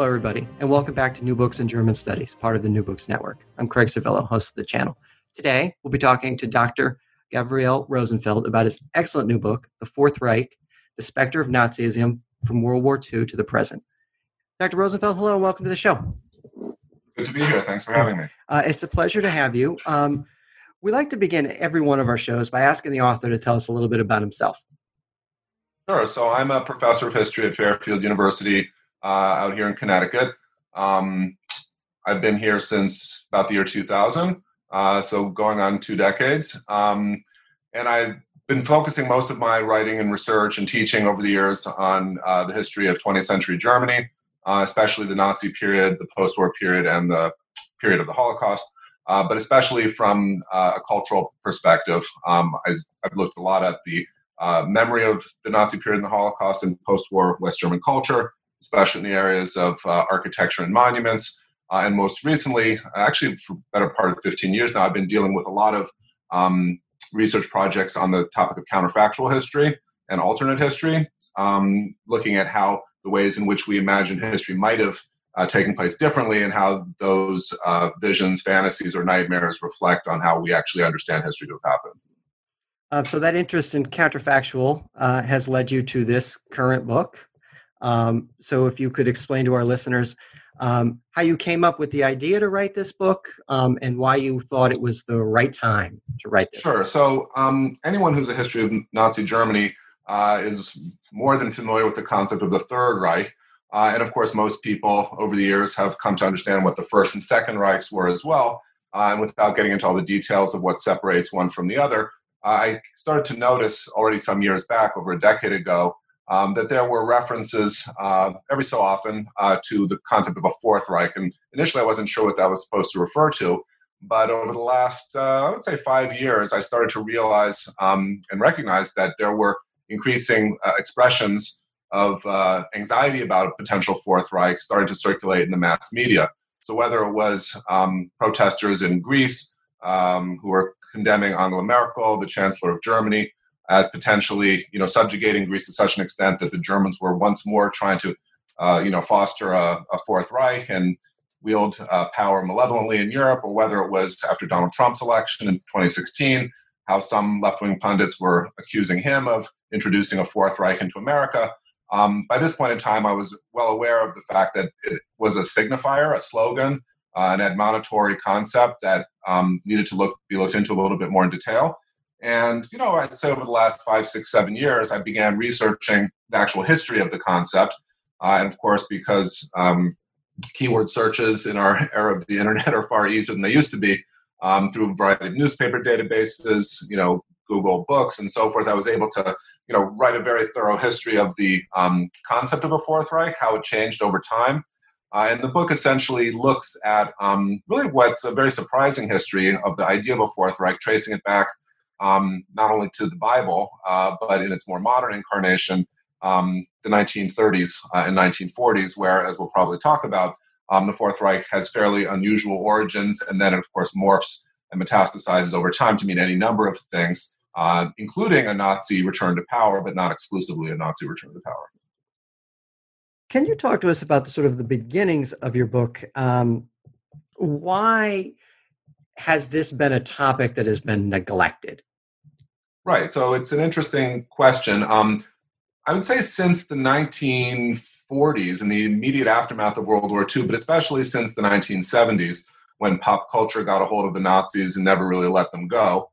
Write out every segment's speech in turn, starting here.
Hello, everybody, and welcome back to New Books in German Studies, part of the New Books Network. I'm Craig Savillo, host of the channel. Today, we'll be talking to Dr. Gabriel Rosenfeld about his excellent new book, The Fourth Reich The Specter of Nazism from World War II to the Present. Dr. Rosenfeld, hello, and welcome to the show. Good to be here. Thanks for having me. Uh, it's a pleasure to have you. Um, we like to begin every one of our shows by asking the author to tell us a little bit about himself. Sure. So, I'm a professor of history at Fairfield University uh, out here in Connecticut. Um, I've been here since about the year 2000, uh, so going on two decades. Um, and I've been focusing most of my writing and research and teaching over the years on uh, the history of 20th century Germany, uh, especially the Nazi period, the post war period, and the period of the Holocaust. Uh, but especially from uh, a cultural perspective, um, I, have looked a lot at the memory of the Nazi period and the Holocaust and post war West German culture, especially in the areas of uh, architecture and monuments. Uh, and most recently, actually for better part of 15 years now, I've been dealing with a lot of um, research projects on the topic of counterfactual history and alternate history, um, looking at how the ways in which we imagine history might have uh, taken place differently and how those uh, visions, fantasies, or nightmares reflect on how we actually understand history to have happened. Uh, so that interest in counterfactual uh, has led you to this current book, um, so, if you could explain to our listeners um, how you came up with the idea to write this book um, and why you thought it was the right time to write this. Sure. Book. So, um, anyone who's a history of Nazi Germany uh, is more than familiar with the concept of the Third Reich. Uh, and of course, most people over the years have come to understand what the First and Second Reichs were as well. Uh, and without getting into all the details of what separates one from the other, I started to notice already some years back, over a decade ago, um, that there were references uh, every so often uh, to the concept of a Fourth Reich. And initially, I wasn't sure what that was supposed to refer to. But over the last, uh, I would say, five years, I started to realize um, and recognize that there were increasing uh, expressions of uh, anxiety about a potential Fourth Reich starting to circulate in the mass media. So whether it was um, protesters in Greece um, who were condemning Angela Merkel, the Chancellor of Germany, as potentially, you know, subjugating Greece to such an extent that the Germans were once more trying to, uh, you know, foster a, a, Fourth Reich and wield uh, power malevolently in Europe, or whether it was after Donald Trump's election in 2016, how some left-wing pundits were accusing him of introducing a Fourth Reich into America. Um, by this point in time, I was well aware of the fact that it was a signifier, a slogan, uh, an admonitory concept that um, needed to look be looked into a little bit more in detail. And, you know, I'd say over the last five, six, seven years, I began researching the actual history of the concept. Uh, and of course, because um, keyword searches in our era of the internet are far easier than they used to be, um, through a variety of newspaper databases, you know, Google Books and so forth, I was able to, you know, write a very thorough history of the um, concept of a Fourth Reich, how it changed over time. Uh, and the book essentially looks at um, really what's a very surprising history of the idea of a Fourth Reich, tracing it back um, not only to the Bible, uh, but in its more modern incarnation, um, the 1930s uh, and 1940s, where, as we'll probably talk about, um, the Fourth Reich has fairly unusual origins and then, of course, morphs and metastasizes over time to mean any number of things, uh, including a Nazi return to power, but not exclusively a Nazi return to power. Can you talk to us about the sort of the beginnings of your book? Um, why has this been a topic that has been neglected? Right. So it's an interesting question. Um, I would say since the 1940s and the immediate aftermath of World War II, but especially since the 1970s, when pop culture got a hold of the Nazis and never really let them go,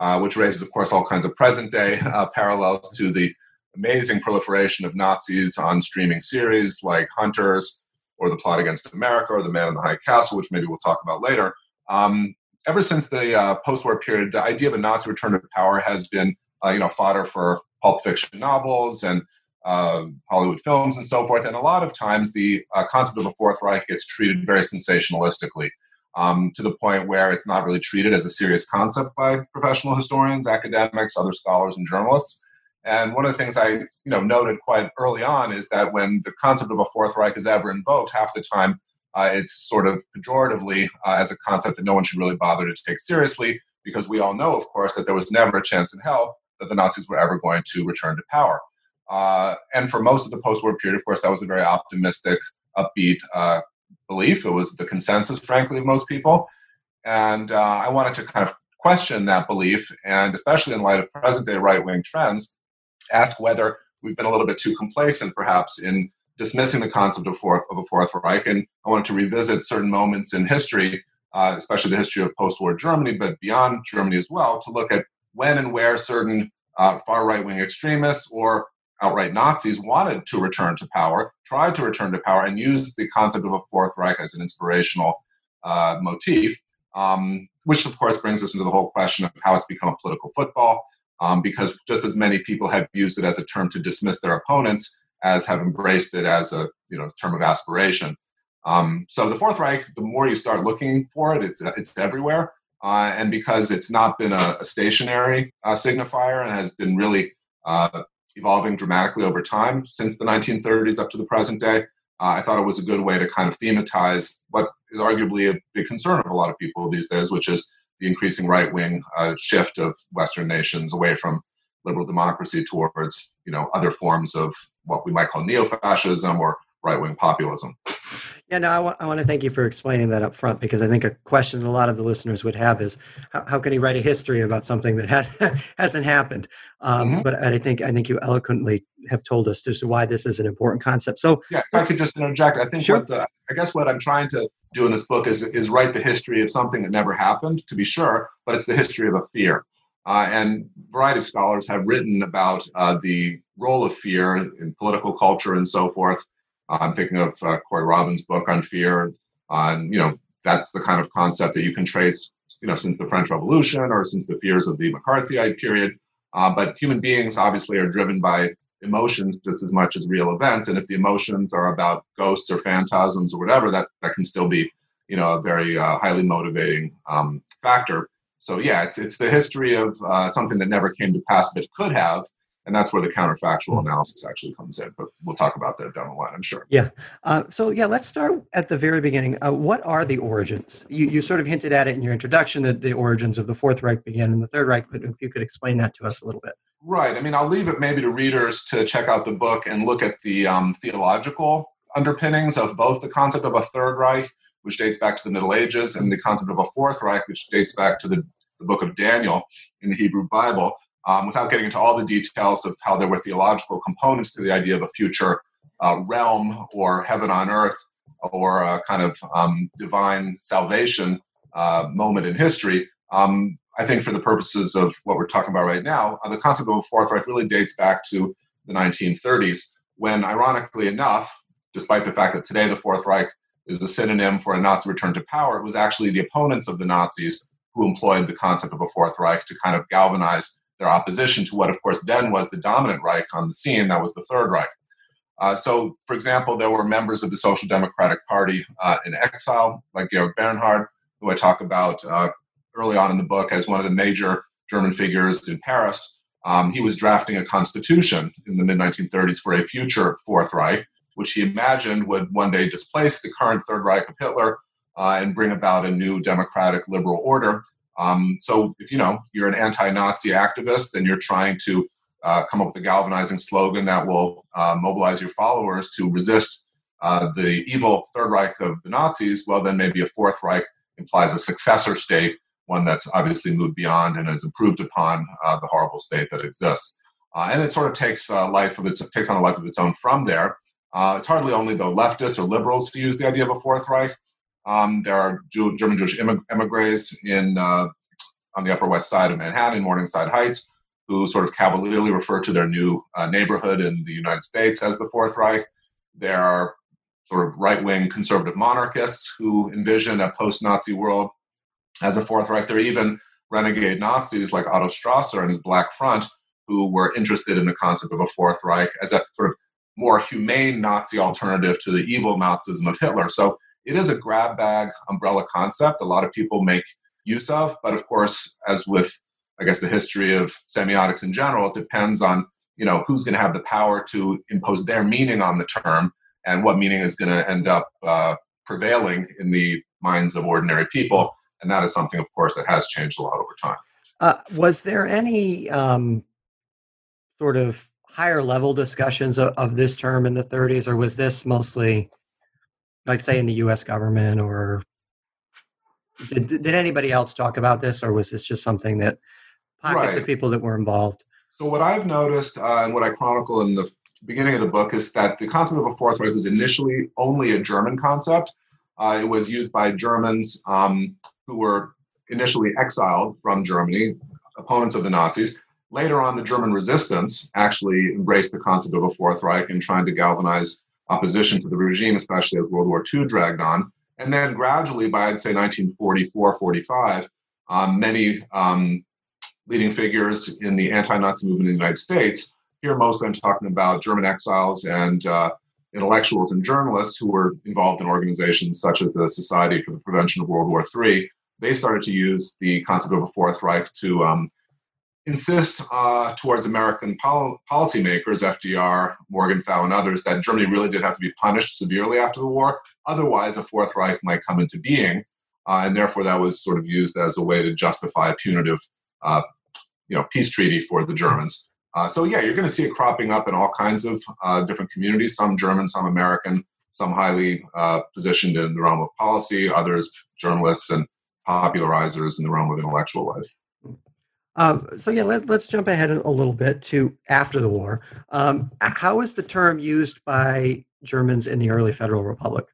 uh, which raises, of course, all kinds of present day uh, parallels to the amazing proliferation of Nazis on streaming series like Hunters or The Plot Against America or The Man in the High Castle, which maybe we'll talk about later. Um, ever since the uh, post-war period, the idea of a Nazi return to power has been, uh, you know, fodder for pulp fiction novels and uh, Hollywood films and so forth. And a lot of times the uh, concept of a Fourth Reich gets treated very sensationalistically um, to the point where it's not really treated as a serious concept by professional historians, academics, other scholars, and journalists. And one of the things I you know, noted quite early on is that when the concept of a Fourth Reich is ever invoked, half the time uh, it's sort of pejoratively uh, as a concept that no one should really bother to take seriously, because we all know, of course, that there was never a chance in hell that the Nazis were ever going to return to power. Uh, and for most of the post war period, of course, that was a very optimistic, upbeat uh, belief. It was the consensus, frankly, of most people. And uh, I wanted to kind of question that belief, and especially in light of present day right wing trends, ask whether we've been a little bit too complacent, perhaps, in dismissing the concept of, of a Fourth Reich. And I wanted to revisit certain moments in history, uh, especially the history of post war Germany, but beyond Germany as well, to look at when and where certain uh, far right wing extremists or outright Nazis wanted to return to power, tried to return to power, and used the concept of a Fourth Reich as an inspirational uh, motif, um, which of course brings us into the whole question of how it's become a political football. Um, because just as many people have used it as a term to dismiss their opponents as have embraced it as a you know term of aspiration. Um, so the Fourth Reich, the more you start looking for it, it's it's everywhere, uh, and because it's not been a, a stationary uh, signifier and has been really uh, evolving dramatically over time since the 1930s up to the present day. Uh, I thought it was a good way to kind of thematize what is arguably a big concern of a lot of people these days, which is the increasing right wing uh, shift of Western nations away from liberal democracy towards you know other forms of what we might call neo fascism or right wing populism. Yeah, no, I, w- I want to thank you for explaining that up front because I think a question a lot of the listeners would have is how, how can he write a history about something that has, hasn't happened? Um, mm-hmm. But I think I think you eloquently have told us just why this is an important concept. So, yeah, if I could just interject, I think sure. what the I guess what I'm trying to do in this book is is write the history of something that never happened, to be sure, but it's the history of a fear. Uh, and a variety of scholars have written about uh, the role of fear in political culture and so forth. I'm thinking of uh, Corey Robin's book on fear. On you know, that's the kind of concept that you can trace, you know, since the French Revolution or since the fears of the McCarthyite period. Uh, but human beings obviously are driven by emotions just as much as real events. And if the emotions are about ghosts or phantasms or whatever, that that can still be, you know, a very uh, highly motivating um, factor. So yeah, it's it's the history of uh, something that never came to pass but could have, and that's where the counterfactual analysis actually comes in. But we'll talk about that down the line, I'm sure. Yeah. Uh, so yeah, let's start at the very beginning. Uh, what are the origins? You you sort of hinted at it in your introduction that the origins of the Fourth Reich began in the Third Reich, but if you could explain that to us a little bit. Right. I mean, I'll leave it maybe to readers to check out the book and look at the um, theological underpinnings of both the concept of a Third Reich, which dates back to the Middle Ages, and the concept of a Fourth Reich, which dates back to the, the book of Daniel in the Hebrew Bible um, without getting into all the details of how there were theological components to the idea of a future uh, realm or heaven on earth or a kind of um, divine salvation uh, moment in history. Um, I think for the purposes of what we're talking about right now, uh, the concept of a Fourth Reich really dates back to the 1930s, when, ironically enough, despite the fact that today the Fourth Reich is the synonym for a Nazi return to power, it was actually the opponents of the Nazis who employed the concept of a Fourth Reich to kind of galvanize their opposition to what, of course, then was the dominant Reich on the scene, that was the Third Reich. Uh, so, for example, there were members of the Social Democratic Party uh, in exile, like Georg Bernhard, who I talk about uh, early on in the book as one of the major German figures in Paris. Um, he was drafting a constitution in the mid 1930s for a future Fourth Reich, which he imagined would one day displace the current Third Reich of Hitler uh, and bring about a new democratic liberal order um, so if you know you're an anti-Nazi activist and you're trying to uh, come up with a galvanizing slogan that will uh, mobilize your followers to resist uh, the evil Third Reich of the Nazis, well, then maybe a Fourth Reich implies a successor state, one that's obviously moved beyond and has improved upon uh, the horrible state that exists. Uh, and it sort of takes life of its takes on a life of its own from there. Uh, it's hardly only the leftists or liberals who use the idea of a Fourth Reich. Um, there are Jew- German Jewish emigres in uh, on the Upper West Side of Manhattan, Morningside Heights, who sort of cavalierly refer to their new uh, neighborhood in the United States as the Fourth Reich. There are sort of right-wing conservative monarchists who envision a post-Nazi world as a Fourth Reich. There are even renegade Nazis like Otto Strasser and his Black Front, who were interested in the concept of a Fourth Reich as a sort of more humane Nazi alternative to the evil Nazism of Hitler. So it is a grab bag umbrella concept. A lot of people make use of, but of course, as with I guess the history of semiotics in general, it depends on you know who's going to have the power to impose their meaning on the term and what meaning is going to end up uh, prevailing in the minds of ordinary people. And that is something, of course, that has changed a lot over time. Uh, was there any um, sort of higher level discussions of, of, this term in the 30s, or was this mostly, like, say, in the U.S. government, or did did anybody else talk about this, or was this just something that pockets right. of people that were involved? So what I've noticed uh, and what I chronicle in the beginning of the book is that the concept of a Fourth Reich was initially only a German concept. Uh, it was used by Germans um, who were initially exiled from Germany, opponents of the Nazis. Later on, the German resistance actually embraced the concept of a Fourth Reich and trying to galvanize opposition to the regime, especially as World War II dragged on. And then gradually, by I'd say 1944 45, um, many um, leading figures in the anti Nazi movement in the United States, here mostly I'm talking about German exiles and uh, intellectuals and journalists who were involved in organizations such as the Society for the Prevention of World War III they started to use the concept of a Fourth Reich to um, insist uh, towards American pol- policymakers, FDR, Morgenthau, and others, that Germany really did have to be punished severely after the war. Otherwise, a Fourth Reich might come into being. Uh, and therefore, that was sort of used as a way to justify a punitive uh, you know, peace treaty for the Germans. Uh, so, yeah, you're going to see it cropping up in all kinds of uh, different communities, some German, some American, some highly uh, positioned in the realm of policy, others journalists and popularizers in the realm of intellectual life. Um, so yeah, let, us jump ahead a little bit to after the war. Um, how is the term used by Germans in the early Federal Republic?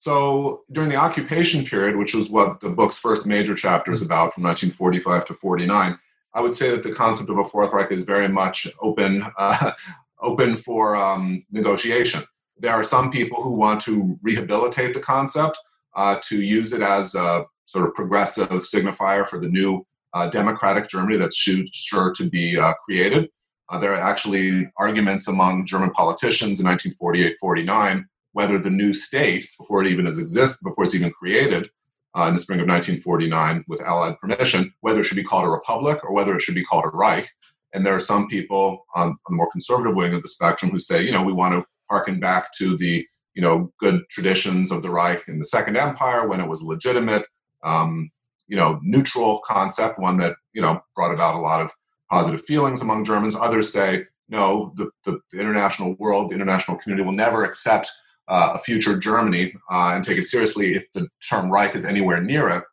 So during the occupation period, which was what the book's first major chapter is about from 1945 to 49, I would say that the concept of a Fourth Reich is very much open, uh, open for um, negotiation. There are some people who want to rehabilitate the concept, uh, to use it as a sort of progressive signifier for the new uh, democratic Germany that's sure to be uh, created. Uh, there are actually arguments among German politicians in 1948 49 whether the new state, before it even exists, before it's even created uh, in the spring of 1949 with Allied permission, whether it should be called a republic or whether it should be called a Reich. And there are some people on, the more conservative wing of the spectrum who say, you know, we want to harken back to the you know good traditions of the Reich in the Second Empire when it was legitimate um, you know, neutral concept, one that, you know, brought about a lot of positive feelings among Germans. Others say, no, the, the, the international world, the international community will never accept uh, a future Germany uh, and take it seriously if the term Reich is anywhere near it.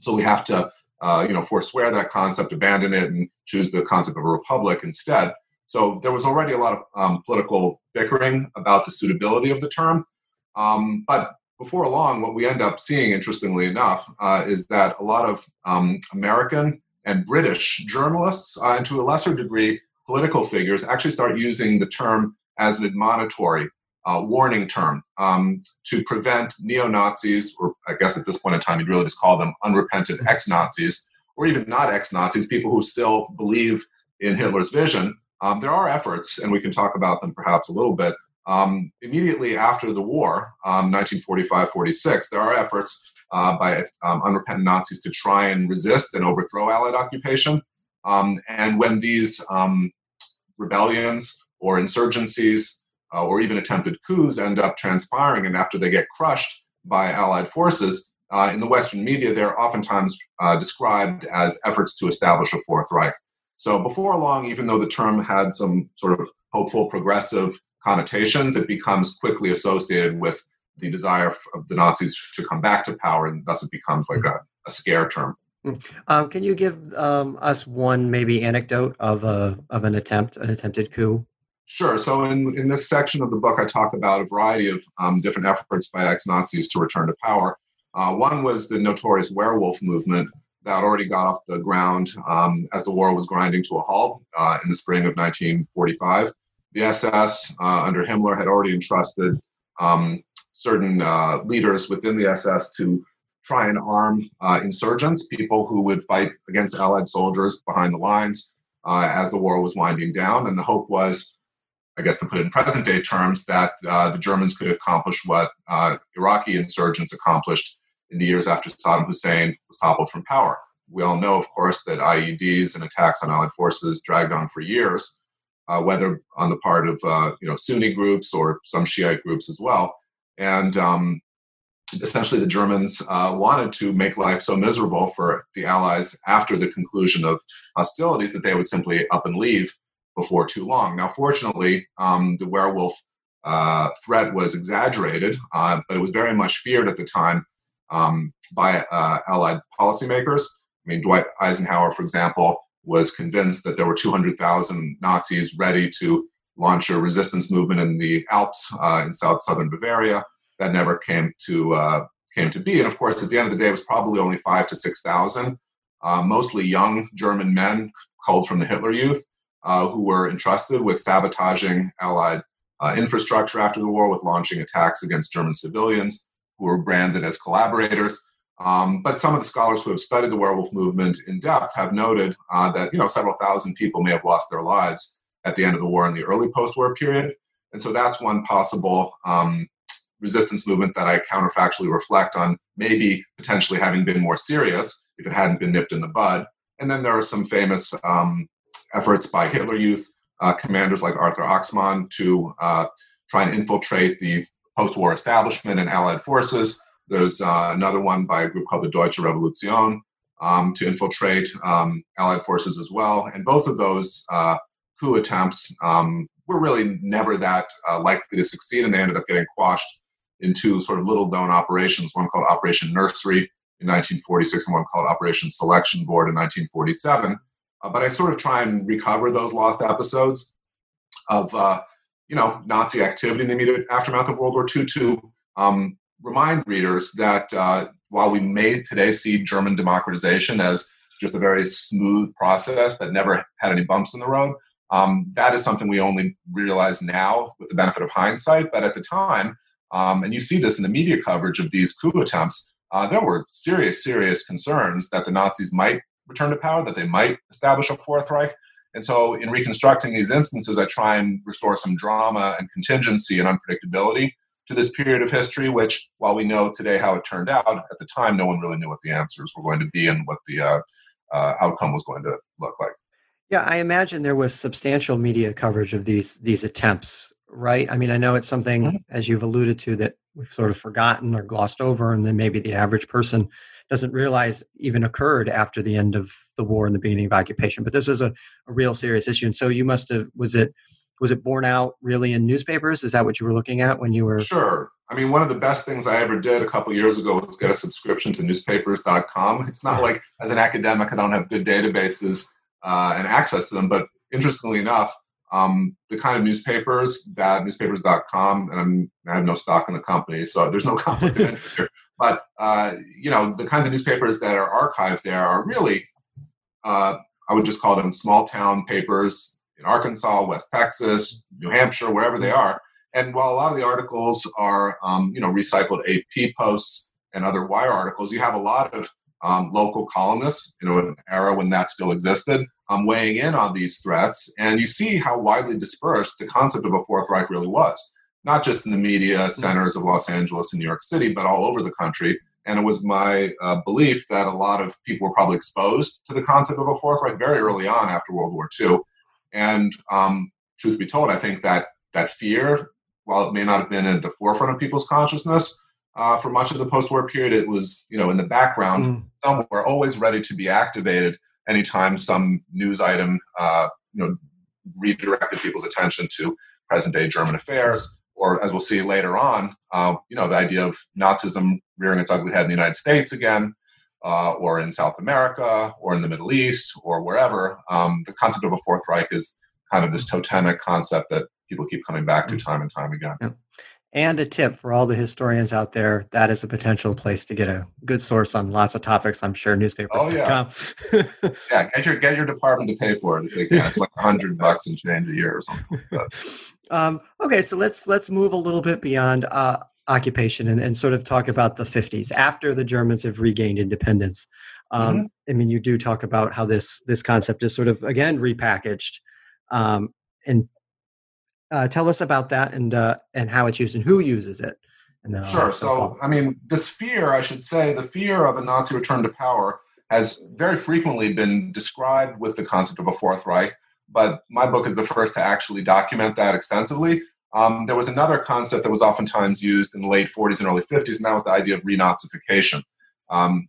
So we have to, uh, you know, forswear that concept, abandon it, and choose the concept of a republic instead. So there was already a lot of um, political bickering about the suitability of the term. Um, but before long, what we end up seeing, interestingly enough, uh, is that a lot of um, American and British journalists, uh, and to a lesser degree, political figures, actually start using the term as an admonitory uh, warning term um, to prevent neo Nazis, or I guess at this point in time, you'd really just call them unrepentant mm-hmm. ex Nazis, or even not ex Nazis, people who still believe in Hitler's vision. Um, there are efforts, and we can talk about them perhaps a little bit, um, immediately after the war, um, 1945 46, there are efforts uh, by um, unrepentant Nazis to try and resist and overthrow Allied occupation. Um, and when these um, rebellions or insurgencies uh, or even attempted coups end up transpiring, and after they get crushed by Allied forces, uh, in the Western media, they're oftentimes uh, described as efforts to establish a Fourth Reich. So before long, even though the term had some sort of hopeful, progressive connotations, it becomes quickly associated with the desire of the Nazis to come back to power, and thus it becomes like a, a scare term. Hmm. Um, can you give um, us one maybe anecdote of a of an attempt, an attempted coup? Sure. So in, in this section of the book, I talk about a variety of um, different efforts by ex-Nazis to return to power. Uh, one was the notorious werewolf movement that already got off the ground um, as the war was grinding to a halt uh, in the spring of 1945 the SS uh, under Himmler had already entrusted um, certain uh, leaders within the SS to try and arm uh, insurgents, people who would fight against Allied soldiers behind the lines. uh, as the war was winding down. And the hope was, I guess to put it in present day terms, that uh, the Germans could accomplish what uh, Iraqi insurgents accomplished in the years after Saddam Hussein was toppled from power. We all know, of course, that IEDs and attacks on Allied forces dragged on for years, uh, whether on the part of uh, you know Sunni groups or some Shiite groups as well. And um, essentially the Germans uh, wanted to make life so miserable for the Allies after the conclusion of hostilities that they would simply up and leave before too long. Now, fortunately, um, the werewolf uh, threat was exaggerated, uh, but it was very much feared at the time um, by uh, Allied policymakers. I mean, Dwight Eisenhower, for example, was convinced that there were 200,000 Nazis ready to launch a resistance movement in the Alps uh, in south southern Bavaria that never came to uh, came to be. And of course, at the end of the day, it was probably only five to six thousand, uh, mostly young German men culled from the Hitler Youth, uh, who were entrusted with sabotaging Allied uh, infrastructure after the war, with launching attacks against German civilians, who were branded as collaborators. Um, but some of the scholars who have studied the werewolf movement in depth have noted uh, that you know several thousand people may have lost their lives at the end of the war in the early post-war period, and so that's one possible um, resistance movement that I counterfactually reflect on maybe potentially having been more serious if it hadn't been nipped in the bud. And then there are some famous um, efforts by Hitler Youth uh, commanders like Arthur Axmann to uh, try and infiltrate the post war establishment and Allied forces. There's uh, another one by a group called the Deutsche Revolution um, to infiltrate um, Allied forces as well. And both of those uh, coup attempts um, were really never that uh, likely to succeed, and they ended up getting quashed in two sort of little known operations, one called Operation Nursery in 1946 and one called Operation Selection Board in 1947. Uh, but I sort of try and recover those lost episodes of, uh, you know, Nazi activity in the immediate aftermath of World War II to um, remind readers that uh, while we may today see German democratization as just a very smooth process that never had any bumps in the road, um, that is something we only realize now with the benefit of hindsight. But at the time, um, and you see this in the media coverage of these coup attempts. Uh, there were serious, serious concerns that the Nazis might return to power, that they might establish a Fourth Reich. And so, in reconstructing these instances, I try and restore some drama and contingency and unpredictability to this period of history, which, while we know today how it turned out, at the time, no one really knew what the answers were going to be and what the uh, uh, outcome was going to look like. Yeah, I imagine there was substantial media coverage of these these attempts right? I mean, I know it's something, mm-hmm. as you've alluded to, that we've sort of forgotten or glossed over, and then maybe the average person doesn't realize even occurred after the end of the war and the beginning of occupation. But this was a, a real serious issue. And so you must have, was it, was it borne out really in newspapers? Is that what you were looking at when you were? Sure. I mean, one of the best things I ever did a couple years ago was get a subscription to newspapers.com. It's not like as an academic, I don't have good databases uh, and access to them, but interestingly enough, um, the kind of newspapers that newspapers.com, and I'm, i have no stock in the company, so there's no conflict of interest here. But uh, you know, the kinds of newspapers that are archived there are really, uh, I would just call them small town papers in Arkansas, West Texas, New Hampshire, wherever they are. And while a lot of the articles are, um, you know, recycled AP posts and other wire articles, you have a lot of um, local columnists, you know, an era when that still existed, um, weighing in on these threats. And you see how widely dispersed the concept of a Fourth Reich really was, not just in the media mm-hmm. centers of Los Angeles and New York City, but all over the country. And it was my uh, belief that a lot of people were probably exposed to the concept of a Fourth Reich very early on after World War II. And um, truth be told, I think that that fear, while it may not have been at the forefront of people's consciousness, uh, for much of the post-war period, it was you know in the background mm. somewhere, always ready to be activated anytime some news item uh, you know redirected people's attention to present-day German affairs, or as we'll see later on, uh, you know the idea of Nazism rearing its ugly head in the United States again. Uh, or in South America, or in the Middle East, or wherever, um, the concept of a Fourth Reich is kind of this totemic concept that people keep coming back to mm. time and time again. Yeah. And a tip for all the historians out there that is a potential place to get a good source on lots of topics. I'm sure newspapers.com. Oh, yeah. yeah, get your get your department to pay for it if they can. It's like a hundred bucks and change a year or something like um, okay, so let's let's move a little bit beyond uh, occupation and, and sort of talk about the 50s after the Germans have regained independence. Um, mm-hmm. I mean, you do talk about how this this concept is sort of again repackaged, um, and uh, tell us about that and uh, and how it's used and who uses it. And then sure. So, I mean, this fear, I should say, the fear of a Nazi return to power has very frequently been described with the concept of a Fourth Reich, but my book is the first to actually document that extensively. Um, there was another concept that was oftentimes used in the late 40s and early 50s, and that was the idea of renazification. Um,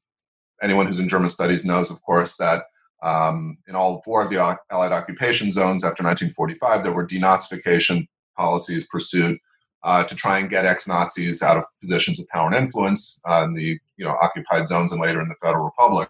anyone who's in German studies knows, of course, that um, in all four of the Allied occupation zones after 1945, there were denazification policies pursued uh, to try and get ex-Nazis out of positions of power and influence uh, in the you know occupied zones and later in the Federal Republic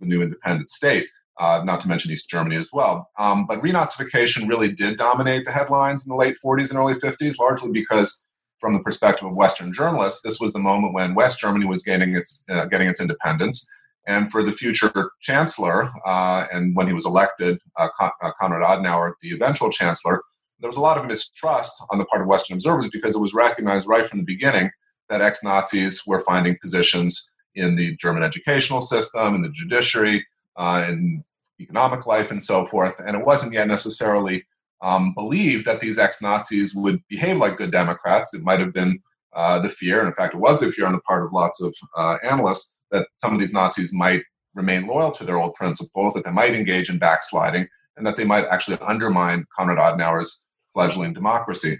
the new independent state, uh, not to mention East Germany as well. Um, but renazification really did dominate the headlines in the late 40s and early 50s, largely because, from the perspective of Western journalists, this was the moment when West Germany was gaining its, uh, getting its independence. And for the future chancellor, uh, and when he was elected, uh, Con- uh, Konrad Adenauer, the eventual chancellor, there was a lot of mistrust on the part of Western observers because it was recognized right from the beginning that ex Nazis were finding positions in the German educational system, in the judiciary, uh, in economic life, and so forth. And it wasn't yet necessarily um, believed that these ex Nazis would behave like good Democrats. It might have been uh, the fear, and in fact, it was the fear on the part of lots of uh, analysts that some of these Nazis might remain loyal to their old principles, that they might engage in backsliding, and that they might actually undermine Konrad Adenauer's fledgling democracy.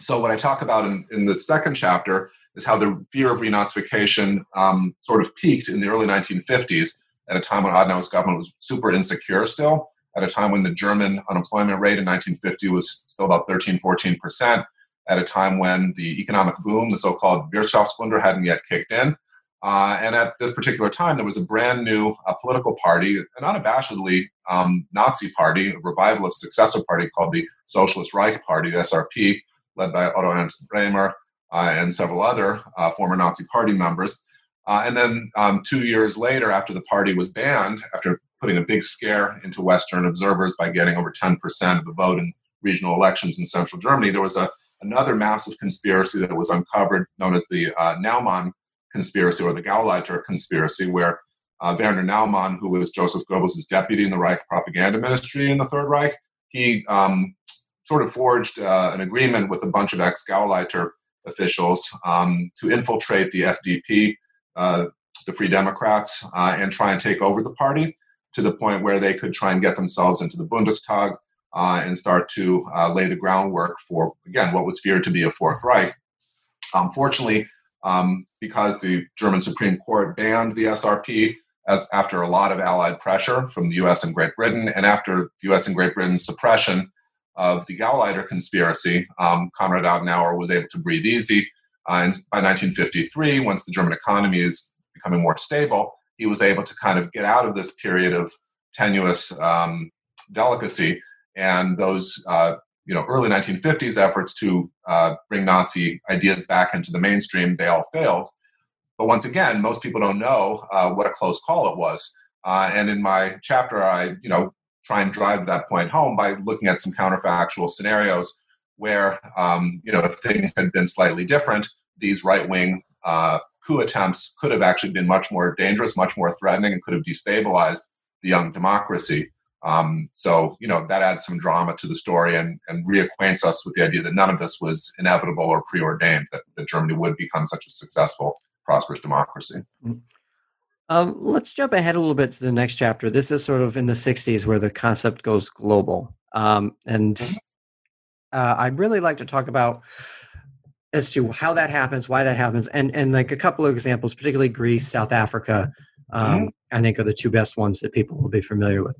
So, what I talk about in, in the second chapter is how the fear of renazification um, sort of peaked in the early 1950s at a time when Adenauer's government was super insecure still, at a time when the German unemployment rate in 1950 was still about 13, 14%, at a time when the economic boom, the so called Wirtschaftswunder, hadn't yet kicked in. Uh, and at this particular time, there was a brand new uh, political party, an unabashedly um, Nazi party, a revivalist successor party called the Socialist Reich Party, the SRP, led by Otto Ernst Remer uh, and several other uh, former Nazi Party members. Uh, and then um, two years later, after the party was banned, after putting a big scare into Western observers by getting over 10% of the vote in regional elections in central Germany, there was a, another massive conspiracy that was uncovered known as the uh, Naumann conspiracy or the Gauleiter conspiracy, where uh, Werner Naumann, who was Joseph Goebbels' deputy in the Reich propaganda ministry in the Third Reich, he um, sort of forged uh, an agreement with a bunch of ex Gauleiter officials um, to infiltrate the FDP, the Free Democrats, uh, and try and take over the party to the point where they could try and get themselves into the Bundestag uh, and start to uh, lay the groundwork for, again, what was feared to be a Fourth Reich. Unfortunately, um, because the German Supreme Court banned the SRP as after a lot of Allied pressure from the U.S. and Great Britain, and after the U.S. and Great Britain's suppression of the Gauleiter conspiracy, um, Konrad Adenauer was able to breathe easy. Uh, and by 1953, once the German economy is becoming more stable, he was able to kind of get out of this period of tenuous um, delicacy. And those, uh, you know, early 1950s efforts to uh, bring Nazi ideas back into the mainstream, they all failed. But once again, most people don't know uh, what a close call it was. Uh, and in my chapter, I, you know, try and drive that point home by looking at some counterfactual scenarios where, um, you know, if things had been slightly different, these right wing uh, coup attempts could have actually been much more dangerous, much more threatening, and could have destabilized the young democracy. Um, so, you know, that adds some drama to the story and, and reacquaints us with the idea that none of this was inevitable or preordained, that, that Germany would become such a successful, prosperous democracy. Mm-hmm. Um, let's jump ahead a little bit to the next chapter. This is sort of in the 60s where the concept goes global. Um, and mm-hmm. Uh, I'd really like to talk about as to how that happens, why that happens, and, and like a couple of examples, particularly Greece, South Africa, um, mm-hmm. I think are the two best ones that people will be familiar with.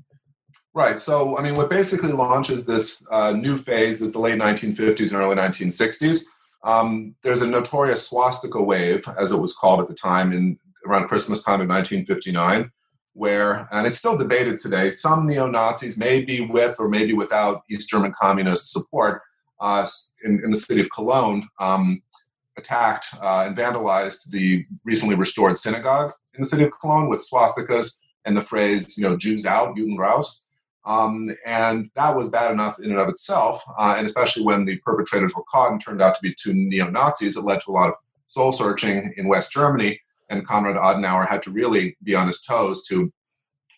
Right. So, I mean, what basically launches this uh, new phase is the late 1950s and early 1960s. Um, there's a notorious swastika wave, as it was called at the time, in around Christmas time in 1959, where, and it's still debated today, some neo Nazis may be with or maybe without East German communist support uh, in, in, the city of Cologne, um, attacked uh, and vandalized the recently restored synagogue in the city of Cologne with swastikas and the phrase, you know, Jews out, Juden raus. Um, and that was bad enough in and of itself. Uh, and especially when the perpetrators were caught and turned out to be two neo Nazis, it led to a lot of soul searching in West Germany and Konrad Adenauer had to really be on his toes to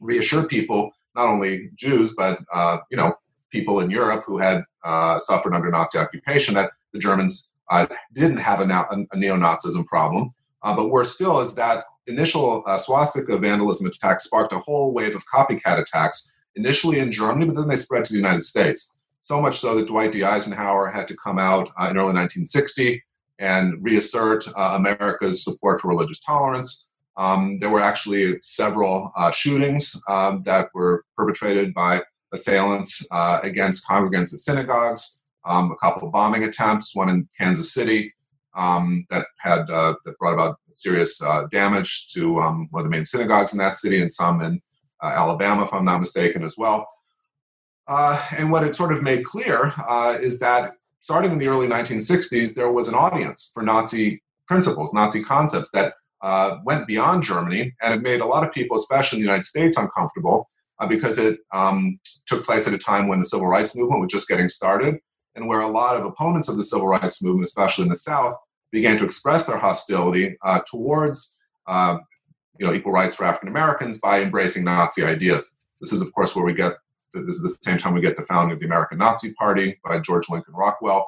reassure people, not only Jews, but uh, you know, people in Europe who had uh, suffered under Nazi occupation, that the Germans uh, didn't have a, na- a neo-Nazism problem, uh, but worse still is that initial uh, swastika vandalism attacks sparked a whole wave of copycat attacks, initially in Germany, but then they spread to the United States. So much so that Dwight D. Eisenhower had to come out uh, in early 1960 and reassert uh, America's support for religious tolerance. Um, there were actually several uh, shootings um, that were perpetrated by assailants uh, against congregants at synagogues, um, a couple of bombing attempts, one in Kansas City um, that had uh, that brought about serious uh, damage to um, one of the main synagogues in that city, and some in uh, Alabama, if I'm not mistaken, as well. And what it sort of made clear is that starting in the early 1960s, there was an audience for Nazi principles, Nazi concepts that uh, went beyond Germany, and it made a lot of people, especially in the United States, uncomfortable uh, because it um, took place at a time when the civil rights movement was just getting started, and where a lot of opponents of the civil rights movement, especially in the South, began to express their hostility uh, towards uh, you know, equal rights for African Americans by embracing Nazi ideas. This is, of course, where we get this is the same time we get the founding of the American Nazi Party by George Lincoln Rockwell,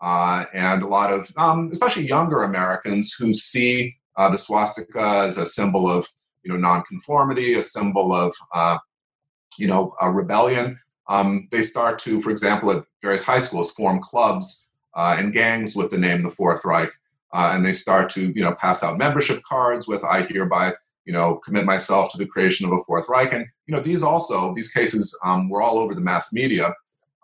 uh, and a lot of, um, especially younger Americans, who see uh, the swastika as a symbol of, you know, nonconformity, a symbol of, uh, you know, a rebellion. Um, they start to, for example, at various high schools, form clubs uh, and gangs with the name the Fourth Reich, uh, and they start to, you know, pass out membership cards with "I hereby." You know, commit myself to the creation of a Fourth Reich. And, you know, these also, these cases um, were all over the mass media.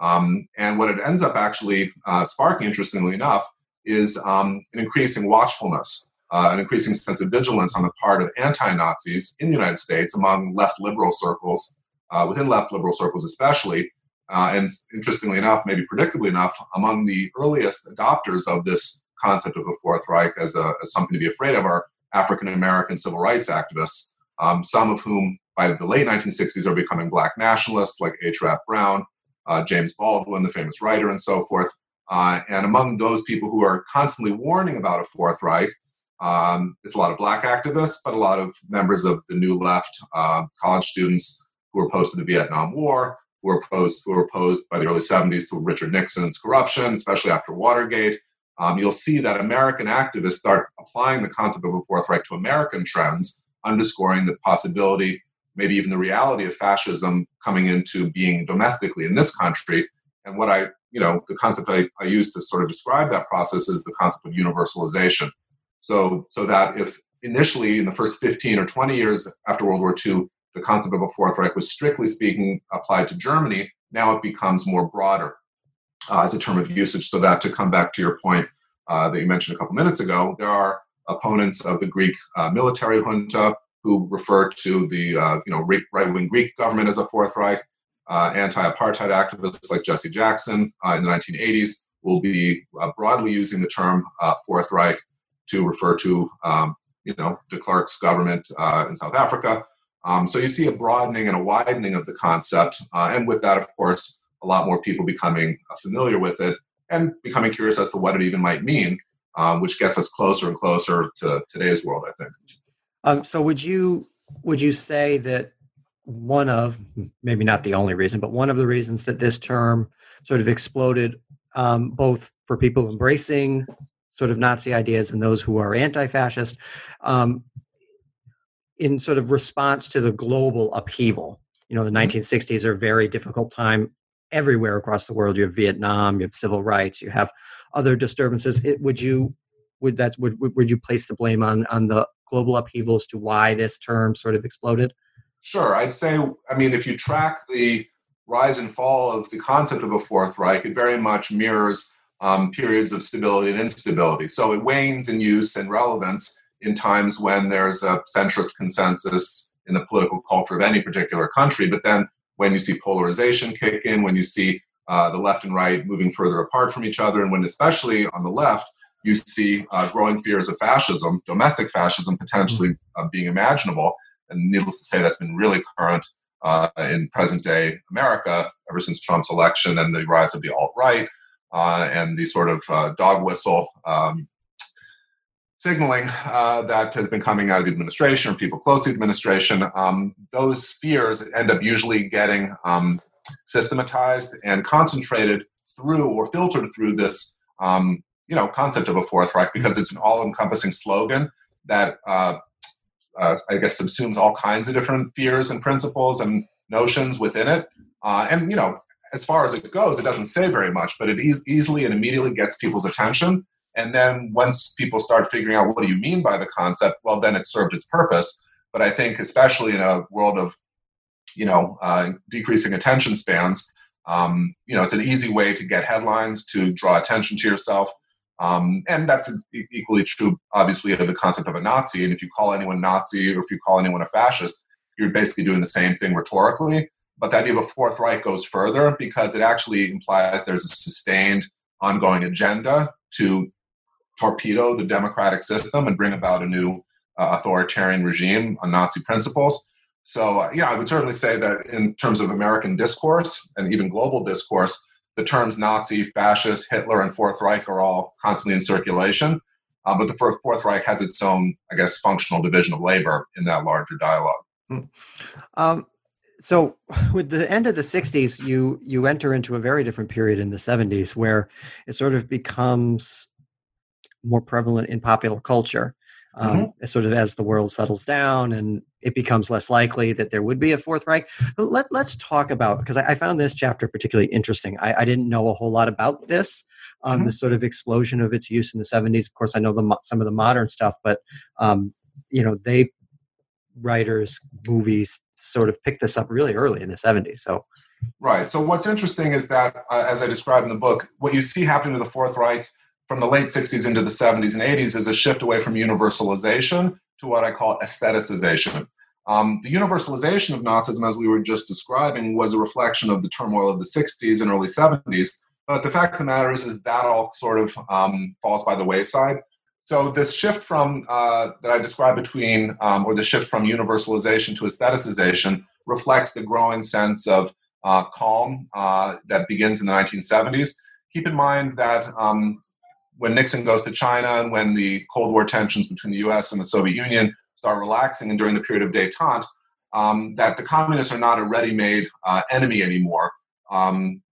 Um, and what it ends up actually uh, sparking, interestingly enough, is um, an increasing watchfulness, uh, an increasing sense of vigilance on the part of anti Nazis in the United States among left liberal circles, uh, within left liberal circles especially. Uh, and interestingly enough, maybe predictably enough, among the earliest adopters of this concept of a Fourth Reich as, a, as something to be afraid of are African American civil rights activists, um, some of whom by the late 1960s are becoming black nationalists like H. Rap Brown, uh, James Baldwin, the famous writer, and so forth. Uh, and among those people who are constantly warning about a Fourth Reich, um, it's a lot of black activists, but a lot of members of the New Left, uh, college students who were opposed to the Vietnam War, who were opposed, who were opposed by the early 70s to Richard Nixon's corruption, especially after Watergate, um, you'll see that American activists start applying the concept of a Fourth Reich to American trends, underscoring the possibility, maybe even the reality of fascism coming into being domestically in this country. And what I, you know, the concept I, I use to sort of describe that process is the concept of universalization. So, so that if initially in the first 15 or 20 years after World War II, the concept of a Fourth Reich was strictly speaking applied to Germany, now it becomes more broader uh, as a term of usage. So that to come back to your point uh, that you mentioned a couple minutes ago, there are opponents of the Greek uh, military junta who refer to the uh, you know right-wing Greek government as a Fourth Reich. Uh, anti-apartheid activists like Jesse Jackson uh, in the 1980s will be broadly using the term Fourth Reich to refer to um, you know de Klerk's government in South Africa. Um, so you see a broadening and a widening of the concept, and with that, of course, a lot more people becoming uh, familiar with it and becoming curious as to what it even might mean, um, which gets us closer and closer to today's world, I think. Um, so would you would you say that one of maybe not the only reason, but one of the reasons that this term sort of exploded, um, both for people embracing sort of Nazi ideas and those who are anti-fascist, um, in sort of response to the global upheaval. You know, the 1960s mm-hmm. are a very difficult time everywhere across the world. You have Vietnam, you have civil rights, you have other disturbances. It, would you would that would would you place the blame on on the global upheavals to why this term sort of exploded? Sure, I'd say. I mean, if you track the rise and fall of the concept of a Fourth Reich, it very much mirrors um, periods of stability and instability. So it wanes in use and relevance in times when there's a centrist consensus in the political culture of any particular country, but then when you see polarization kick in, when you see uh, the left and right moving further apart from each other, and when, especially on the left, you see uh, growing fears of fascism, domestic fascism potentially uh, being imaginable. And needless to say, that's been really current uh, in present day America ever since Trump's election and the rise of the alt right uh, and the sort of uh, dog whistle um, signaling uh, that has been coming out of the administration or people close to the administration, um, those fears end up usually getting um, systematized and concentrated through or filtered through this, um, you know, concept of a Fourth Reich because it's an all-encompassing slogan that uh, uh, I guess subsumes all kinds of different fears and principles and notions within it. Uh, and you know, as far as it goes, it doesn't say very much, but it e- easily and immediately gets people's attention. And then once people start figuring out what do you mean by the concept, well, then it served its purpose. But I think, especially in a world of, you know, uh, decreasing attention spans, um, you know, it's an easy way to get headlines, to draw attention to yourself. Um, and that's equally true, obviously, of the concept of a Nazi. And if you call anyone Nazi or if you call anyone a fascist, you're basically doing the same thing rhetorically. But the idea of a Fourth Reich goes further because it actually implies there's a sustained, ongoing agenda to torpedo the democratic system and bring about a new uh, authoritarian regime on Nazi principles. So, uh, yeah, I would certainly say that in terms of American discourse and even global discourse, the terms Nazi, fascist, Hitler, and Fourth Reich are all constantly in circulation. Uh, but the Fourth Reich has its own, I guess, functional division of labor in that larger dialogue. Hmm. Um, so, with the end of the '60s, you you enter into a very different period in the '70s, where it sort of becomes more prevalent in popular culture. Um, mm-hmm. Sort of as the world settles down and it becomes less likely that there would be a Fourth Reich. But let, let's talk about, because I, I found this chapter particularly interesting. I, I, didn't know a whole lot about this, um, mm-hmm. the sort of explosion of its use in the 70s. Of course, I know the, some of the modern stuff, but, um, you know, they, writers, movies, sort of picked this up really early in the 70s. So, Right. So what's interesting is that, uh, as I described in the book, what you see happening to the Fourth Reich from the late 60s into the 70s and 80s is a shift away from universalization to what I call aestheticization. Um, the universalization of Nazism, as we were just describing, was a reflection of the turmoil of the 60s and early 70s. But the fact of the matter is, is that all sort of um, falls by the wayside. So this shift from uh, that I described between, um, or the shift from universalization to aestheticization, reflects the growing sense of uh, calm uh, that begins in the 1970s. Keep in mind that um, when Nixon goes to China and when the Cold War tensions between the US and the Soviet Union start relaxing and during the period of detente, um, that the communists are not a ready-made uh, enemy anymore. Um,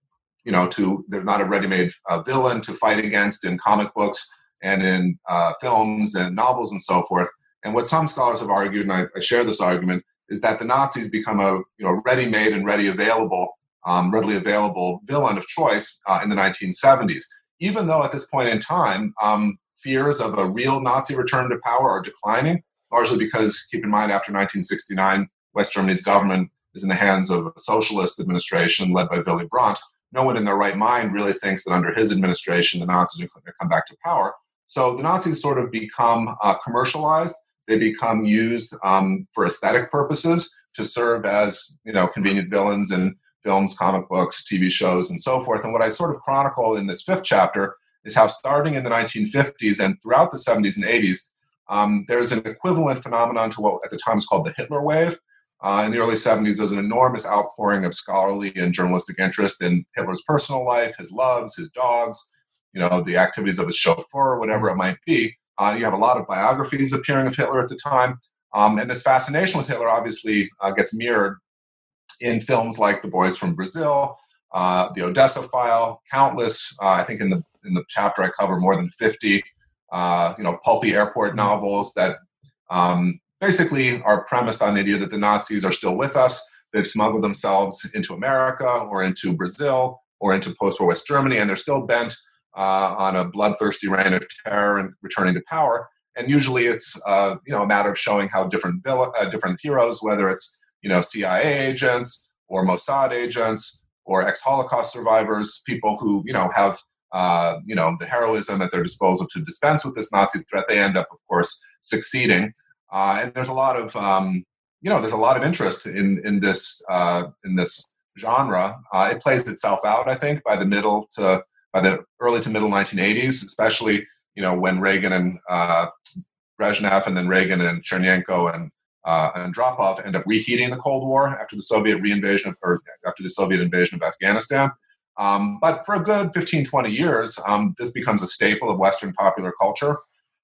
you know, to they're not a ready-made uh, villain to fight against in comic books and in uh, films and novels and so forth. And what some scholars have argued, and I, I, share this argument, is that the Nazis become a you know ready-made and ready available, um, readily available villain of choice uh, in the 1970s even though at this point in time, um, fears of a real Nazi return to power are declining, largely because, keep in mind, after 1969, West Germany's government is in the hands of a socialist administration led by Willy Brandt. No one in their right mind really thinks that under his administration, the Nazis are going to come back to power. So the Nazis sort of become uh, commercialized. They become used um, for aesthetic purposes to serve as, you know, convenient villains and films, comic books, TV shows, and so forth. And what I sort of chronicle in this fifth chapter is how, starting in the 1950s and throughout the 70s and 80s, um, there's an equivalent phenomenon to what at the time was called the Hitler wave. Uh, in the early 70s, there was an enormous outpouring of scholarly and journalistic interest in Hitler's personal life, his loves, his dogs, you know, the activities of his chauffeur, whatever it might be. Uh, you have a lot of biographies appearing of Hitler at the time. Um, and this fascination with Hitler obviously uh, gets mirrored in films like The Boys from Brazil, uh, The Odessa File, countless. Uh, I think in the in the chapter I cover more than fifty, uh, you know, pulpy airport novels that um, basically are premised on the idea that the Nazis are still with us. They've smuggled themselves into America or into Brazil or into post-war West Germany, and they're still bent uh, on a bloodthirsty reign of terror and returning to power. And usually, it's uh, you know a matter of showing how different vill- uh, different heroes, whether it's you know, CIA agents or Mossad agents or ex-Holocaust survivors, people who, you know, have, uh, you know, the heroism at their disposal to dispense with this Nazi threat, they end up, of course, succeeding. Uh, and there's a lot of, um, you know, there's a lot of interest in in this uh, in this genre. Uh, it plays itself out, I think, by the middle to by the early to middle 1980s, especially you know when Reagan and uh, Brezhnev, and then Reagan and Chernenko and uh, Andropov end up reheating the Cold War after the Soviet reinvasion of, or after the Soviet invasion of Afghanistan. Um, but for a good 15, 20 years, um, this becomes a staple of Western popular culture.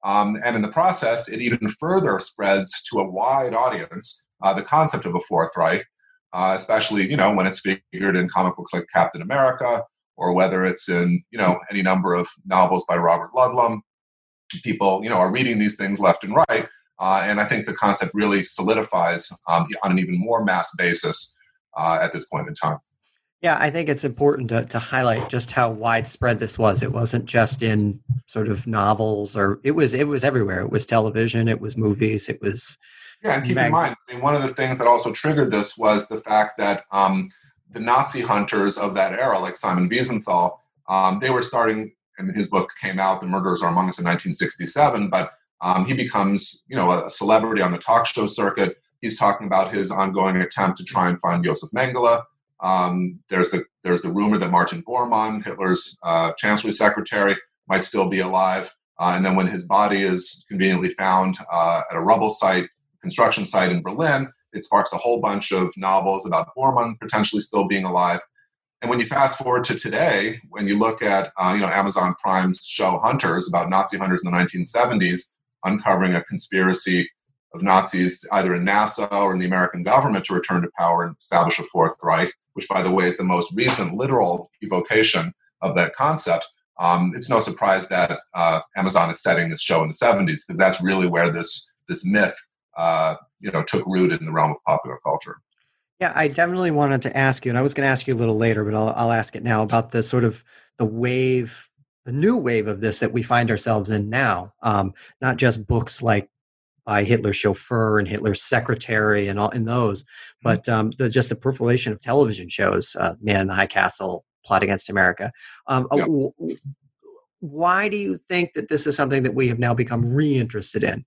Um, and in the process, it even further spreads to a wide audience uh, the concept of a Fourth Reich, uh, especially you know when it's figured in comic books like Captain America, or whether it's in you know any number of novels by Robert Ludlum. People you know are reading these things left and right, uh, and I think the concept really solidifies um, on an even more mass basis uh, at this point in time. Yeah, I think it's important to, to highlight just how widespread this was. It wasn't just in sort of novels or it was it was everywhere. It was television, it was movies, it was Yeah, and keep mag- in mind, I mean, one of the things that also triggered this was the fact that um, the Nazi hunters of that era, like Simon Wiesenthal, um, they were starting I mean his book came out, The Murderers Are Among Us in 1967, but um, he becomes, you know, a celebrity on the talk show circuit. He's talking about his ongoing attempt to try and find Josef Mengele. Um, there's the there's the rumor that Martin Bormann, Hitler's uh, chancellery secretary, might still be alive. Uh, and then when his body is conveniently found uh, at a rubble site, construction site in Berlin, it sparks a whole bunch of novels about Bormann potentially still being alive. And when you fast forward to today, when you look at uh, you know Amazon Prime's show Hunters about Nazi hunters in the 1970s, uncovering a conspiracy of Nazis either in NASA or in the American government to return to power and establish a Fourth Reich, which, by the way, is the most recent literal evocation of that concept. Um, it's no surprise that uh, Amazon is setting this show in the 70s because that's really where this this myth, uh, you know, took root in the realm of popular culture. Yeah, I definitely wanted to ask you, and I was going to ask you a little later, but I'll, I'll ask it now about the sort of the wave, the new wave of this that we find ourselves in now. Um, not just books like by Hitler's chauffeur and Hitler's secretary and all in those, mm-hmm. but um, the, just the proliferation of television shows, uh, Man in the High Castle, Plot Against America. Um, uh, yep. why do you think that this is something that we have now become reinterested in?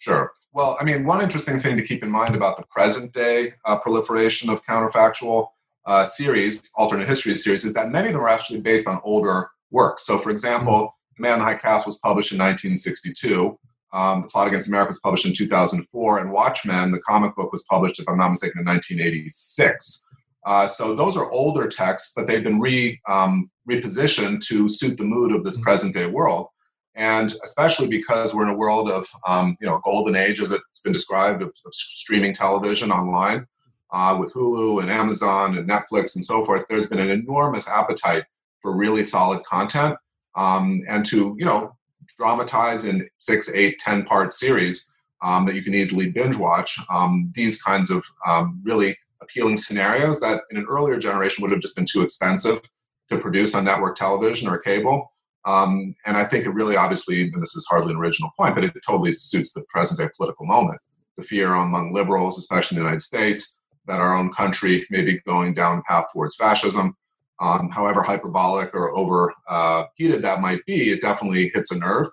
Sure. Well, I mean, one interesting thing to keep in mind about the present day uh, proliferation of counterfactual uh, series, alternate history series, is that many of them are actually based on older works. So, for example, mm-hmm. Man in the High Castle was published in 1962. Um, the Plot Against America was published in 2004, and Watchmen, the comic book, was published, if I'm not mistaken, in 1986. Uh, so those are older texts, but they've been re, um, repositioned to suit the mood of this mm-hmm. present day world. And especially because we're in a world of, um, you know, golden age, as it's been described, of, of streaming television online uh, with Hulu and Amazon and Netflix and so forth, there's been an enormous appetite for really solid content um, and to, you know, dramatize in six, eight, ten part series um, that you can easily binge watch. Um, these kinds of um, really appealing scenarios that in an earlier generation would have just been too expensive to produce on network television or cable. Um, and I think it really obviously, and this is hardly an original point, but it totally suits the present day political moment. The fear among liberals, especially in the United States, that our own country may be going down path towards fascism. Um, however hyperbolic or overheated uh, that might be, it definitely hits a nerve.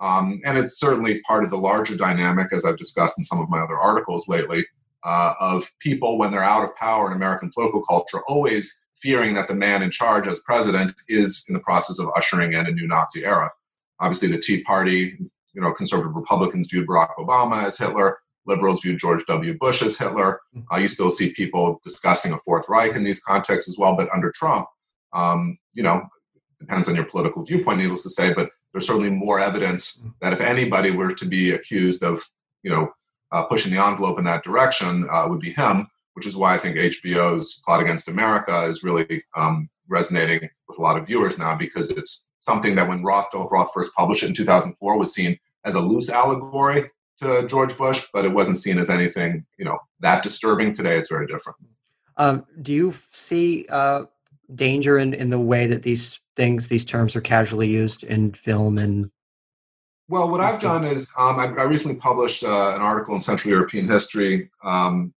Um, and it's certainly part of the larger dynamic, as I've discussed in some of my other articles lately, uh, of people when they're out of power in American political culture always fearing that the man in charge as president is in the process of ushering in a new Nazi era. Obviously, the Tea Party, you know, conservative Republicans viewed Barack Obama as Hitler. Liberals viewed George W. Bush as Hitler. Uh, you still see people discussing a Fourth Reich in these contexts as well. But under Trump, um, you know, depends on your political viewpoint, needless to say. But there's certainly more evidence that if anybody were to be accused of, you know, uh, pushing the envelope in that direction, uh, would be him which is why I think HBO's Plot Against America is really um, resonating with a lot of viewers now because it's something that when Roth, Philip Roth first published it in 2004 was seen as a loose allegory to George Bush, but it wasn't seen as anything, you know, that disturbing. Today, it's very different. Um, do you see uh, danger in, in the way that these things, these terms are casually used in film and well, what I've done is um, I, I, recently published uh, an article in Central European History um,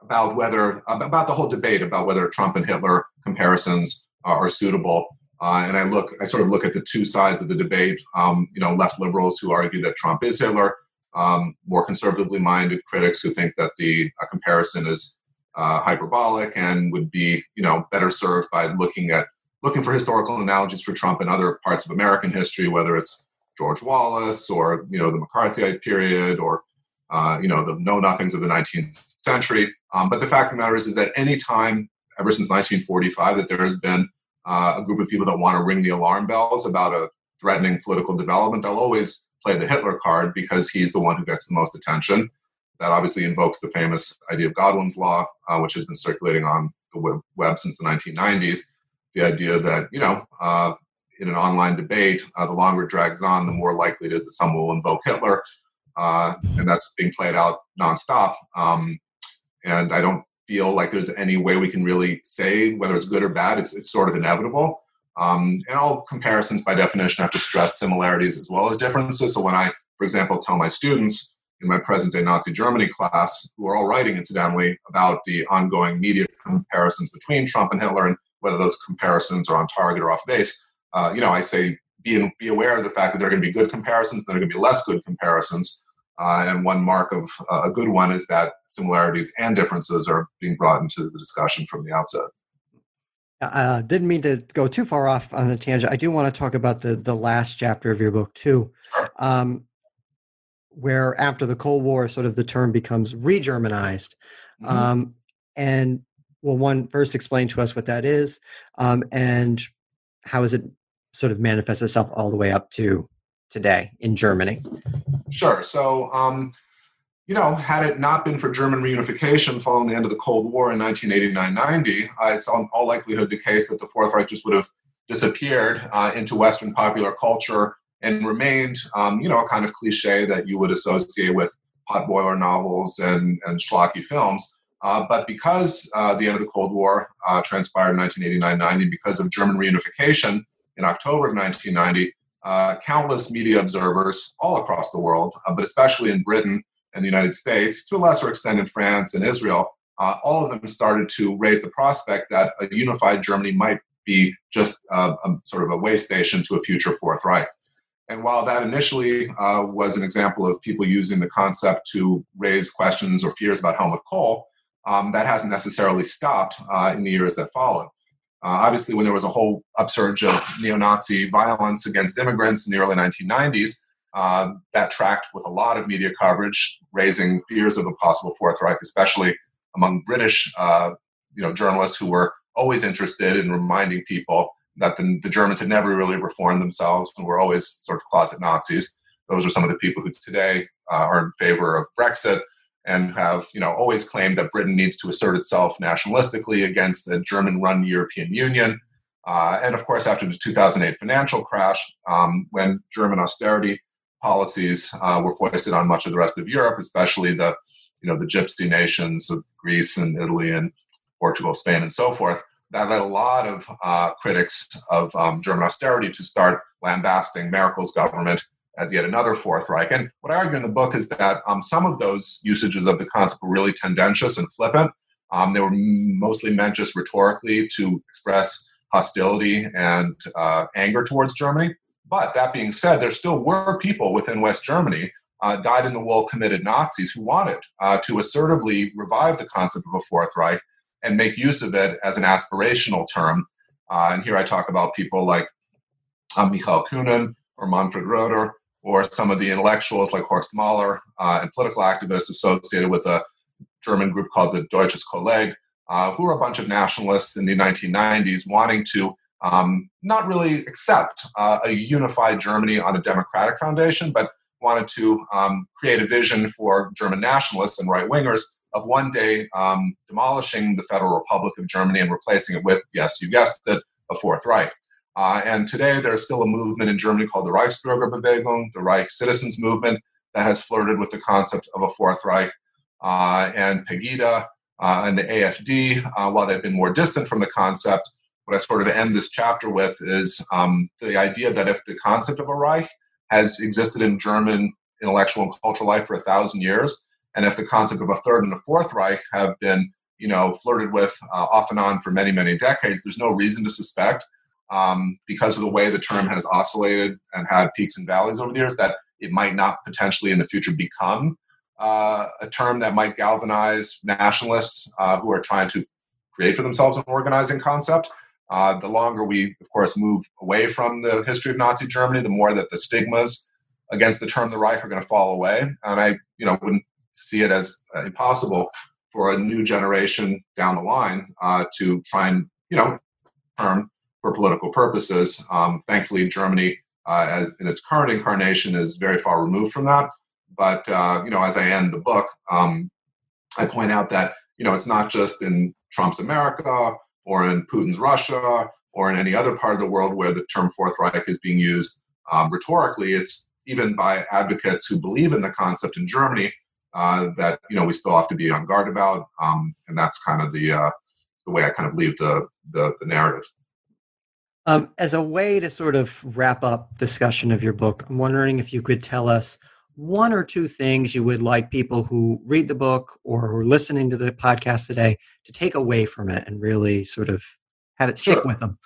about whether about the whole debate about whether Trump and Hitler comparisons are suitable. Uh, and I look, I sort of look at the two sides of the debate. Um, you know, left liberals who argue that Trump is Hitler, um, more conservatively minded critics who think that the comparison is uh, hyperbolic and would be, you know, better served by looking at looking for historical analogies for Trump in other parts of American history, whether it's George Wallace or you know the McCarthyite period or uh, you know the know nothings of the 19th century. Um, but the fact of the matter is, is that any time ever since 1945 that there has been uh, a group of people that want to ring the alarm bells about a threatening political development, they'll always play the Hitler card because he's the one who gets the most attention. That obviously invokes the famous idea of Godwin's law, uh, which has been circulating on the web, web, since the 1990s. The idea that, you know, uh, in an online debate, uh, the longer it drags on, the more likely it is that someone will invoke Hitler. Uh, and that's being played out nonstop. Um, and I don't feel like there's any way we can really say whether it's good or bad. It's, it's sort of inevitable. Um, and all comparisons, by definition, have to stress similarities as well as differences. So when I, for example, tell my students in my present day Nazi Germany class, who are all writing incidentally about the ongoing media comparisons between Trump and Hitler and whether those comparisons are on target or off base, uh, you know, I say be, be aware of the fact that there are going to be good comparisons, there are going to be less good comparisons. Uh, and one mark of uh, a good one is that similarities and differences are being brought into the discussion from the outset. I uh, didn't mean to go too far off on the tangent. I do want to talk about the the last chapter of your book too, um, where after the Cold War, sort of the term becomes re-Germanized, mm-hmm. um, and well, one first explain to us what that is, um, and how is it sort of manifest itself all the way up to today in Germany? Sure. So, um, you know, had it not been for German reunification following the end of the Cold War in 1989-90, uh, it's on all likelihood the case that the Fourth Reich just would have disappeared uh, into Western popular culture and remained, um, you know, a kind of cliche that you would associate with potboiler novels and, and schlocky films. Uh, but because uh, the end of the Cold War uh, transpired in 1989-90, because of German reunification in October of 1990, uh, countless media observers all across the world, uh, but especially in Britain and the United States, to a lesser extent in France and Israel, uh, all of them started to raise the prospect that a unified Germany might be just a, sort of a way station to a future Fourth Reich. And while that initially uh, was an example of people using the concept to raise questions or fears about Helmut Kohl, um, that hasn't necessarily stopped uh, in the years that followed. Uh, obviously, when there was a whole upsurge of neo Nazi violence against immigrants in the early 1990s, uh, that tracked with a lot of media coverage, raising fears of a possible Fourth Reich, especially among British uh, you know, journalists who were always interested in reminding people that the, the, Germans had never really reformed themselves and were always sort of closet Nazis. Those are some of the people who today uh, are in favor of Brexit and have you know always claimed that Britain needs to assert itself nationalistically against the German-run European Union. Uh, and of course, after the 2008 financial crash, um, when German austerity policies uh, were foisted on much of the rest of Europe, especially the you know the GIPSI nations of Greece and Italy and Portugal, Spain, and so forth, that led a lot of uh, critics of um, German austerity to start lambasting Merkel's government as yet another Fourth Reich. And what I argue in the book is that um, some of those usages of the concept were really tendentious and flippant. Um, they were mostly meant just rhetorically to express hostility and uh, anger towards Germany. But that being said, there still were people within West Germany, uh, dyed in the wool committed Nazis, who wanted uh, to assertively revive the concept of a Fourth Reich and make use of it as an aspirational term. Uh, and here I talk about people like uh, Michael Kühnen or Manfred Roeder, or some of the intellectuals like Horst Mahler uh, and political activists associated with a German group called the Deutsches Kolleg, uh, who were a bunch of nationalists in the 1990s wanting to um, not really accept uh, a unified Germany on a democratic foundation, but wanted to um, create a vision for German nationalists and right wingers of one day um, demolishing the Federal Republic of Germany and replacing it with, yes, you guessed it, a Fourth Reich. Uh, and today there's still a movement in Germany called the Reichsbürgerbewegung, the Reich Citizens Movement, that has flirted with the concept of a Fourth Reich. Uh, and Pegida uh, and the AFD, uh, while they've been more distant from the concept, what I sort of end this chapter with is um, the idea that if the concept of a Reich has existed in German intellectual and cultural life for a thousand years, and if the concept of a third and a fourth Reich have been, you know, flirted with uh, off and on for many, many decades, there's no reason to suspect um, because of the way the term has oscillated and had peaks and valleys over the years, that it might not potentially in the future become uh, a term that might galvanize nationalists uh, who are trying to create for themselves an organizing concept. Uh, the longer we, of course, move away from the history of Nazi Germany, the more that the stigmas against the term the Reich are going to fall away. And I, you know, wouldn't see it as uh, impossible for a new generation down the line uh, to try and, you know, term for political purposes. Um, thankfully, Germany uh, as in its current incarnation, is very far removed from that. But uh, you know, as I end the book, um, I point out that you know it's not just in Trump's America or in Putin's Russia or in any other part of the world where the term Fourth Reich is being used um, rhetorically. It's even by advocates who believe in the concept in Germany uh, that you know we still have to be on guard about, um, and that's kind of the uh, the way I kind of leave the the, the narrative. Um, as a way to sort of wrap up discussion of your book, I'm wondering if you could tell us one or two things you would like people who read the book or who are listening to the podcast today to take away from it and really sort of have it stick sure. with them.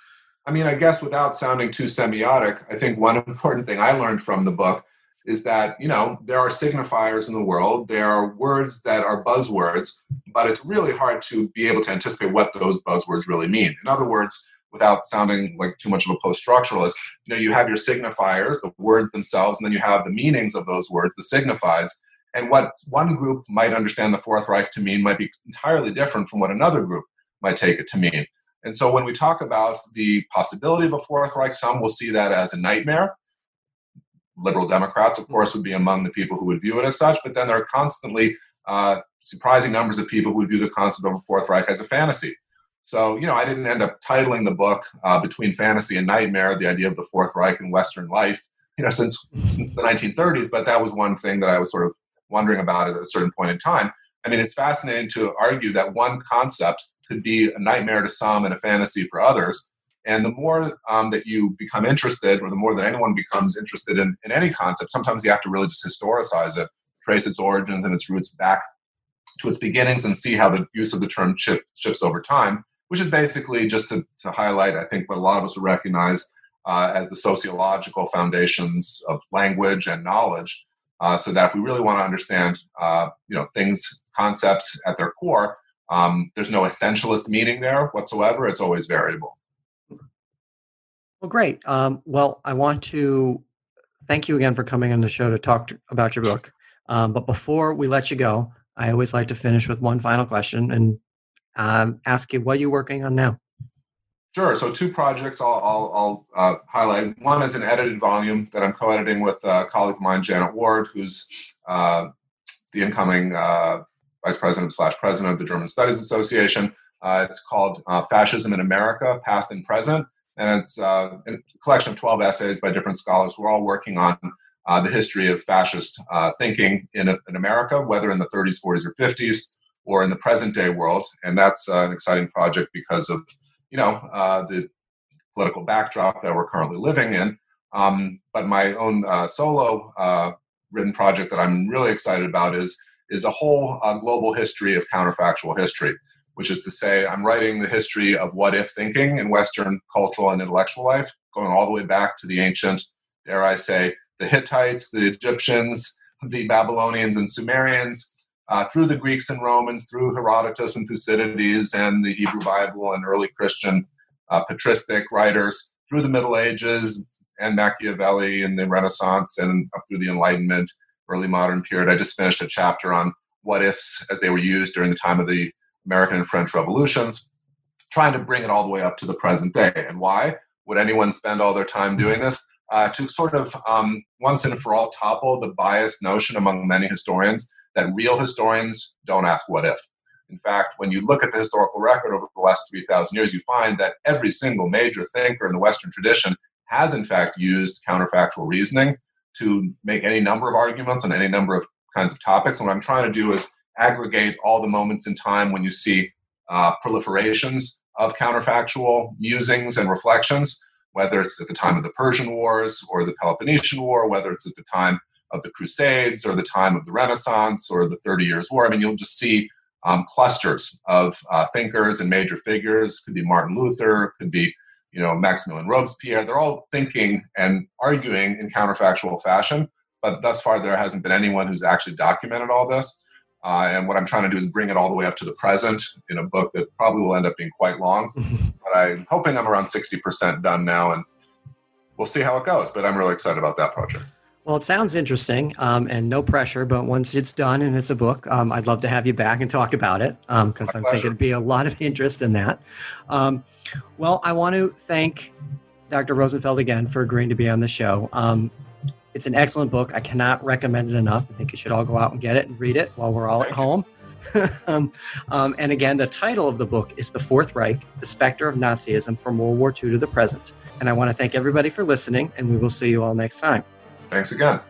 I mean, I guess without sounding too semiotic, I think one important thing I learned from the book is that, you know, there are signifiers in the world, there are words that are buzzwords, but it's really hard to be able to anticipate what those buzzwords really mean. In other words, without sounding like too much of a post-structuralist, you know, you have your signifiers, the words themselves, and then you have the meanings of those words, the signifieds. And what one group might understand the Fourth Reich to mean might be entirely different from what another group might take it to mean. And so when we talk about the possibility of a Fourth Reich, some will see that as a nightmare. Liberal Democrats, of course, would be among the people who would view it as such, but then there are constantly uh, surprising numbers of people who view the concept of a Fourth Reich as a fantasy. So, you know, I didn't end up titling the book uh, Between Fantasy and Nightmare, the idea of the Fourth Reich in Western life, you know, since, since the 1930s, but that was one thing that I was sort of wondering about at a certain point in time. I mean, it's fascinating to argue that one concept could be a nightmare to some and a fantasy for others. And the more um, that you become interested, or the more that anyone becomes interested in, in any concept, sometimes you have to really just historicize it, trace its origins and its roots back to its beginnings, and see how the use of the term shifts over time, which is basically just to, to highlight, I think, what a lot of us would recognize uh, as the sociological foundations of language and knowledge. Uh, so that if we really want to understand, uh, you know, things, concepts at their core, um, there's no essentialist meaning there whatsoever. It's always variable. Well, great. Um, well, I want to thank you again for coming on the show to talk to, about your book. Um, but before we let you go, I always like to finish with one final question and um, ask you, what are you working on now? Sure. So, two projects I'll, I'll, I'll uh, highlight. One is an edited volume that I'm co editing with a colleague of mine, Janet Ward, who's uh, the incoming uh, vice president slash president of the German Studies Association. Uh, it's called uh, Fascism in America, Past and Present, and it's uh, a collection of 12 essays by different scholars who are all working on the history of fascist thinking in, in America, whether in the 30s, 40s, or 50s, or in the present day world. And that's uh, an exciting project because of you know the political backdrop that we're currently living in. Um, but my own solo written project that I'm really excited about is is a whole uh, global history of counterfactual history, which is to say, I'm writing the history of what if thinking in Western cultural and intellectual life, going all the way back to the ancient, dare I say, the Hittites, the Egyptians, the Babylonians and Sumerians, uh, through the Greeks and Romans, through Herodotus and Thucydides and the Hebrew Bible and early Christian uh, patristic writers, through the Middle Ages and Machiavelli and the Renaissance and up through the Enlightenment early modern period. I just finished a chapter on what ifs as they were used during the time of the American and French revolutions, trying to bring it all the way up to the present day. And why would anyone spend all their time doing this? Uh, to sort of um, once and for all topple the biased notion among many historians that real historians don't ask what if. In fact, when you look at the historical record over the last 3,000 years, you find that every single major thinker in the Western tradition has, in fact, used counterfactual reasoning to make any number of arguments on any number of kinds of topics. And what I'm trying to do is aggregate all the moments in time when you see uh, proliferations of counterfactual musings and reflections, whether it's at the time of the Persian Wars or the Peloponnesian War, whether it's at the time of the Crusades or the time of the Renaissance or the Thirty Years' War. I mean, you'll just see um, clusters of uh, thinkers and major figures. Could be Martin Luther, could be you know, Maximilien Robespierre, they're all thinking and arguing in counterfactual fashion. But thus far, there hasn't been anyone who's actually documented all this. Uh, and what I'm trying to do is bring it all the way up to the present in a book that probably will end up being quite long. but I'm hoping I'm around 60% done now, and we'll see how it goes. But I'm really excited about that project. Well, it sounds interesting um, and no pressure, but once it's done and it's a book, um, I'd love to have you back and talk about it because um, I think it'd be a lot of interest in that. Um, well, I want to thank Dr. Rosenfeld again for agreeing to be on the show. Um, it's an excellent book. I cannot recommend it enough. I think you should all go out and get it and read it while we're all at home. um, um, and again, the title of the book is The Fourth Reich The Specter of Nazism from World War II to the Present. And I want to thank everybody for listening, and we will see you all next time. Thanks again.